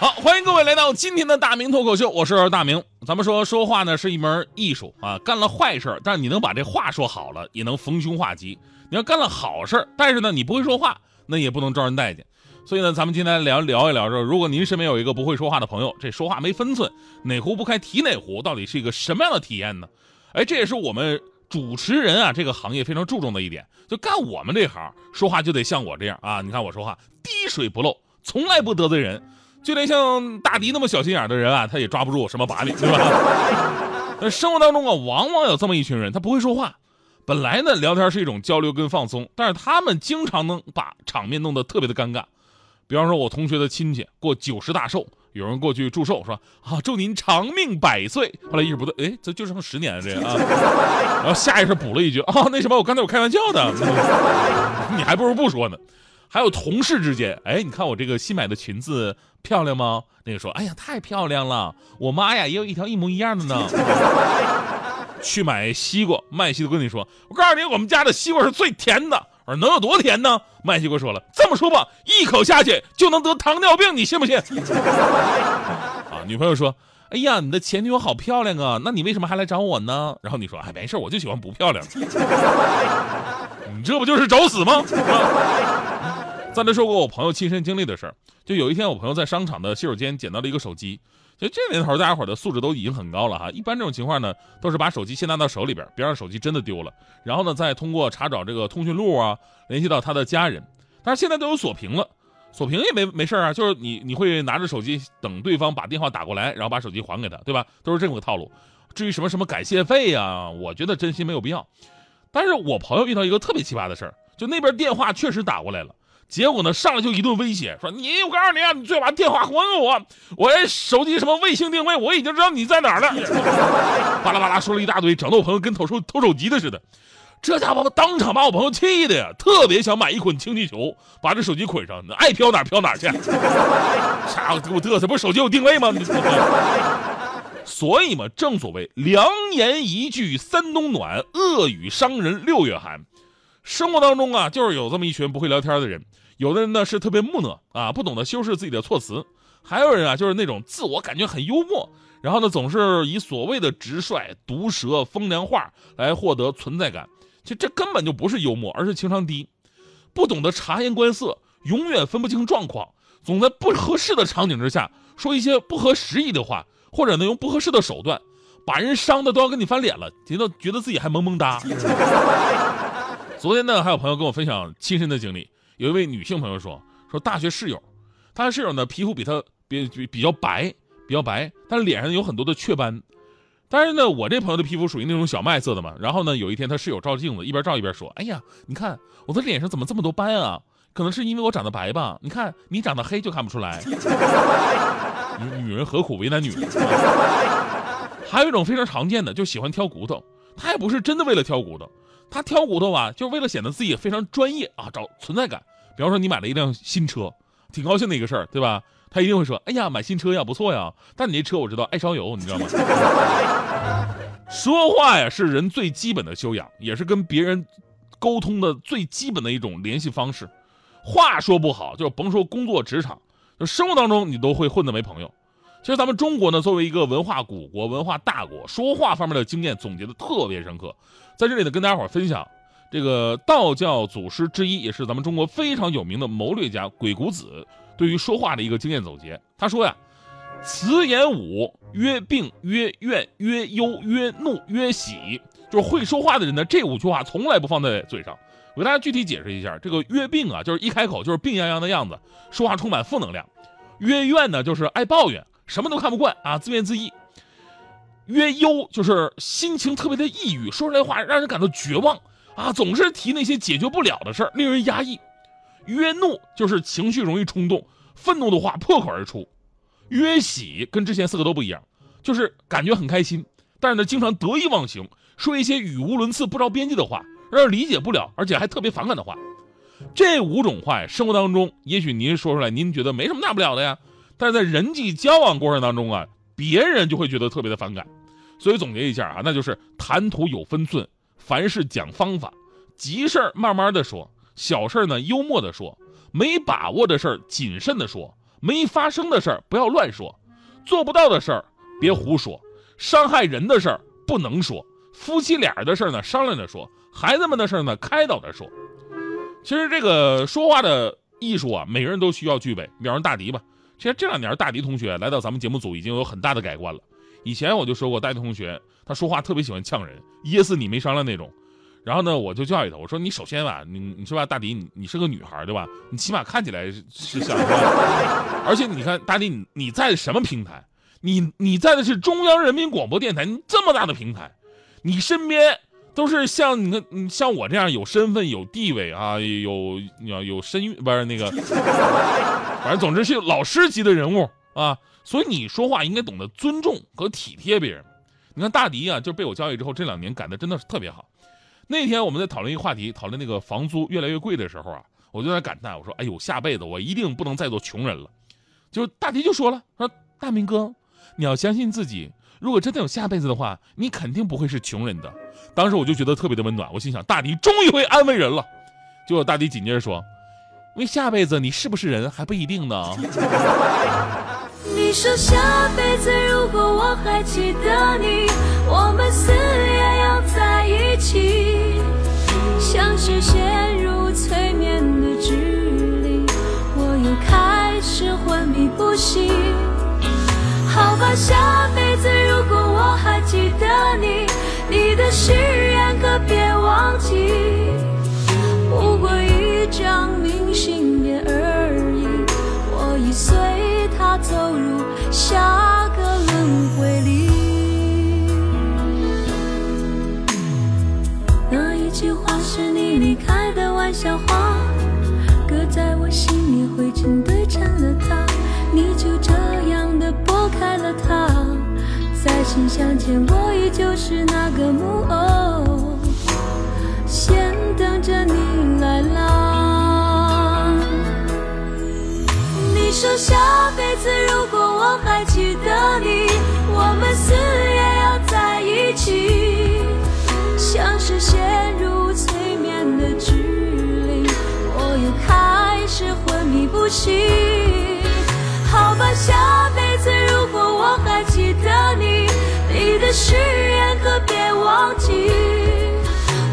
好，欢迎各位来到今天的大明脱口秀，我是大明。咱们说说话呢是一门艺术啊，干了坏事，但是你能把这话说好了，也能逢凶化吉。你要干了好事，但是呢你不会说话，那也不能招人待见。所以呢，咱们今天聊聊一聊说，如果您身边有一个不会说话的朋友，这说话没分寸，哪壶不开提哪壶，到底是一个什么样的体验呢？哎，这也是我们主持人啊这个行业非常注重的一点，就干我们这行，说话就得像我这样啊。你看我说话滴水不漏，从来不得罪人。就连像大迪那么小心眼的人啊，他也抓不住什么把柄，对吧？那生活当中啊，往往有这么一群人，他不会说话。本来呢，聊天是一种交流跟放松，但是他们经常能把场面弄得特别的尴尬。比方说，我同学的亲戚过九十大寿，有人过去祝寿，说啊，祝您长命百岁。后来意识不对，哎，这就剩十年了这个啊。然后下意识补了一句啊，那什么，我刚才我开玩笑的，你还不如不说呢。还有同事之间，哎，你看我这个新买的裙子漂亮吗？那个说，哎呀，太漂亮了，我妈呀也有一条一模一样的呢。去买西瓜，卖西瓜跟你说，我告诉你，我们家的西瓜是最甜的。我说能有多甜呢？卖西瓜说了，这么说吧，一口下去就能得糖尿病，你信不信？啊，女朋友说，哎呀，你的前女友好漂亮啊，那你为什么还来找我呢？然后你说，哎，没事，我就喜欢不漂亮。你这不就是找死吗？刚才说过我朋友亲身经历的事儿，就有一天我朋友在商场的洗手间捡到了一个手机，其实这年头大家伙的素质都已经很高了哈。一般这种情况呢，都是把手机先拿到手里边，别让手机真的丢了，然后呢再通过查找这个通讯录啊，联系到他的家人。但是现在都有锁屏了，锁屏也没没事啊，就是你你会拿着手机等对方把电话打过来，然后把手机还给他，对吧？都是这么个套路。至于什么什么感谢费呀，我觉得真心没有必要。但是我朋友遇到一个特别奇葩的事儿，就那边电话确实打过来了。结果呢，上来就一顿威胁，说你，我告诉你啊，你最好把电话还给我，我这手机什么卫星定位，我已经知道你在哪儿了。巴拉巴拉说了一大堆，整得我朋友跟偷手偷手机的似的。这家伙当场把我朋友气的呀，特别想买一捆氢气球，把这手机捆上，爱飘哪飘哪去。啥给我嘚瑟？不是手机有定位吗？所以嘛，正所谓良言一句三冬暖，恶语伤人六月寒。生活当中啊，就是有这么一群不会聊天的人。有的人呢是特别木讷啊，不懂得修饰自己的措辞；还有人啊，就是那种自我感觉很幽默，然后呢总是以所谓的直率、毒舌、风凉话来获得存在感。其实这根本就不是幽默，而是情商低，不懂得察言观色，永远分不清状况，总在不合适的场景之下说一些不合时宜的话，或者呢用不合适的手段，把人伤的都要跟你翻脸了，觉得觉得自己还萌萌哒。昨天呢，还有朋友跟我分享亲身的经历。有一位女性朋友说，说大学室友，她的室友呢皮肤比她比比比较白，比较白，但是脸上有很多的雀斑。但是呢，我这朋友的皮肤属于那种小麦色的嘛。然后呢，有一天他室友照镜子，一边照一边说：“哎呀，你看我的脸上怎么这么多斑啊？可能是因为我长得白吧？你看你长得黑就看不出来。女女人何苦为难女人？还有一种非常常见的，就喜欢挑骨头。他也不是真的为了挑骨头。”他挑骨头吧，就是为了显得自己非常专业啊，找存在感。比方说，你买了一辆新车，挺高兴的一个事儿，对吧？他一定会说：“哎呀，买新车呀，不错呀。”但你这车我知道爱烧油，你知道吗？说话呀，是人最基本的修养，也是跟别人沟通的最基本的一种联系方式。话说不好，就甭说工作职场，就生活当中你都会混得没朋友。其实咱们中国呢，作为一个文化古国、文化大国，说话方面的经验总结的特别深刻。在这里呢，跟大家伙分享这个道教祖师之一，也是咱们中国非常有名的谋略家鬼谷子对于说话的一个经验总结。他说呀：“辞言五，曰病，曰怨，曰忧，曰怒，曰喜。”就是会说话的人呢，这五句话从来不放在嘴上。我给大家具体解释一下，这个“曰病”啊，就是一开口就是病殃殃的样子，说话充满负能量；“曰怨”呢，就是爱抱怨，什么都看不惯啊，自怨自艾。曰忧就是心情特别的抑郁，说出来话让人感到绝望啊，总是提那些解决不了的事儿，令人压抑。曰怒就是情绪容易冲动，愤怒的话破口而出。曰喜跟之前四个都不一样，就是感觉很开心，但是呢，经常得意忘形，说一些语无伦次、不着边际的话，让人理解不了，而且还特别反感的话。这五种话呀，生活当中也许您说出来，您觉得没什么大不了的呀，但是在人际交往过程当中啊，别人就会觉得特别的反感。所以总结一下啊，那就是谈吐有分寸，凡事讲方法，急事儿慢慢的说，小事儿呢幽默的说，没把握的事儿谨慎的说，没发生的事儿不要乱说，做不到的事儿别胡说，伤害人的事儿不能说，夫妻俩的事儿呢商量着说，孩子们的事儿呢开导着说。其实这个说话的艺术啊，每个人都需要具备。比方说大迪吧，其实这两年大迪同学来到咱们节目组已经有很大的改观了。以前我就说过，大迪同学他说话特别喜欢呛人，噎死你没商量那种。然后呢，我就教育他，我说你首先吧，你你说吧，大迪你你是个女孩对吧？你起码看起来是是像，而且你看大迪你你在什么平台？你你在的是中央人民广播电台，你这么大的平台，你身边。都是像你看，像我这样有身份、有地位啊，有有有身誉，不是那个，反正总之是老师级的人物啊。所以你说话应该懂得尊重和体贴别人。你看大迪啊，就被我教育之后，这两年改的真的是特别好。那天我们在讨论一个话题，讨论那个房租越来越贵的时候啊，我就在感叹，我说：“哎呦，下辈子我一定不能再做穷人了。”就大迪就说了：“说大明哥，你要相信自己。”如果真的有下辈子的话，你肯定不会是穷人的。当时我就觉得特别的温暖，我心想大迪终于会安慰人了。结果大迪紧接着说：“因为下辈子你是不是人还不一定呢。”你说下辈子如果我还记得你，我们死也要在一起，像是陷入催眠的距离，我又开始昏迷不醒。好吧，下辈子如果我还记得你，你的誓言可别忘记。不过一张明信片而已，我已随它走入下个轮回里。那一句话是你离开的玩笑话，搁在我心里灰尘堆成了塔，你就这样的拨。开了它，在信，我依旧是那个木偶，先等着你来啦。你说下辈子如果我还记得你，我们死也要在一起，像是陷入催眠的指令，我又开始昏迷不醒。好吧，下的誓言可别忘记。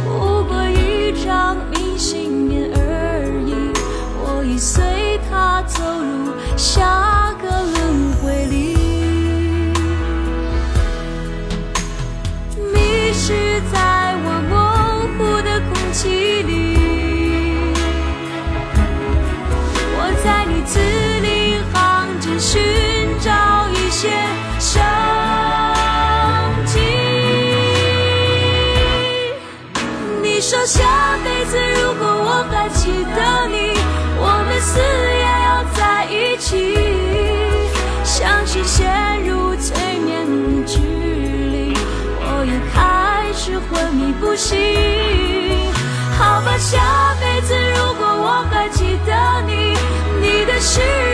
不过一张明信片而已，我已随他走入下个轮回里，迷失在下辈子如果我还记得你，你的誓。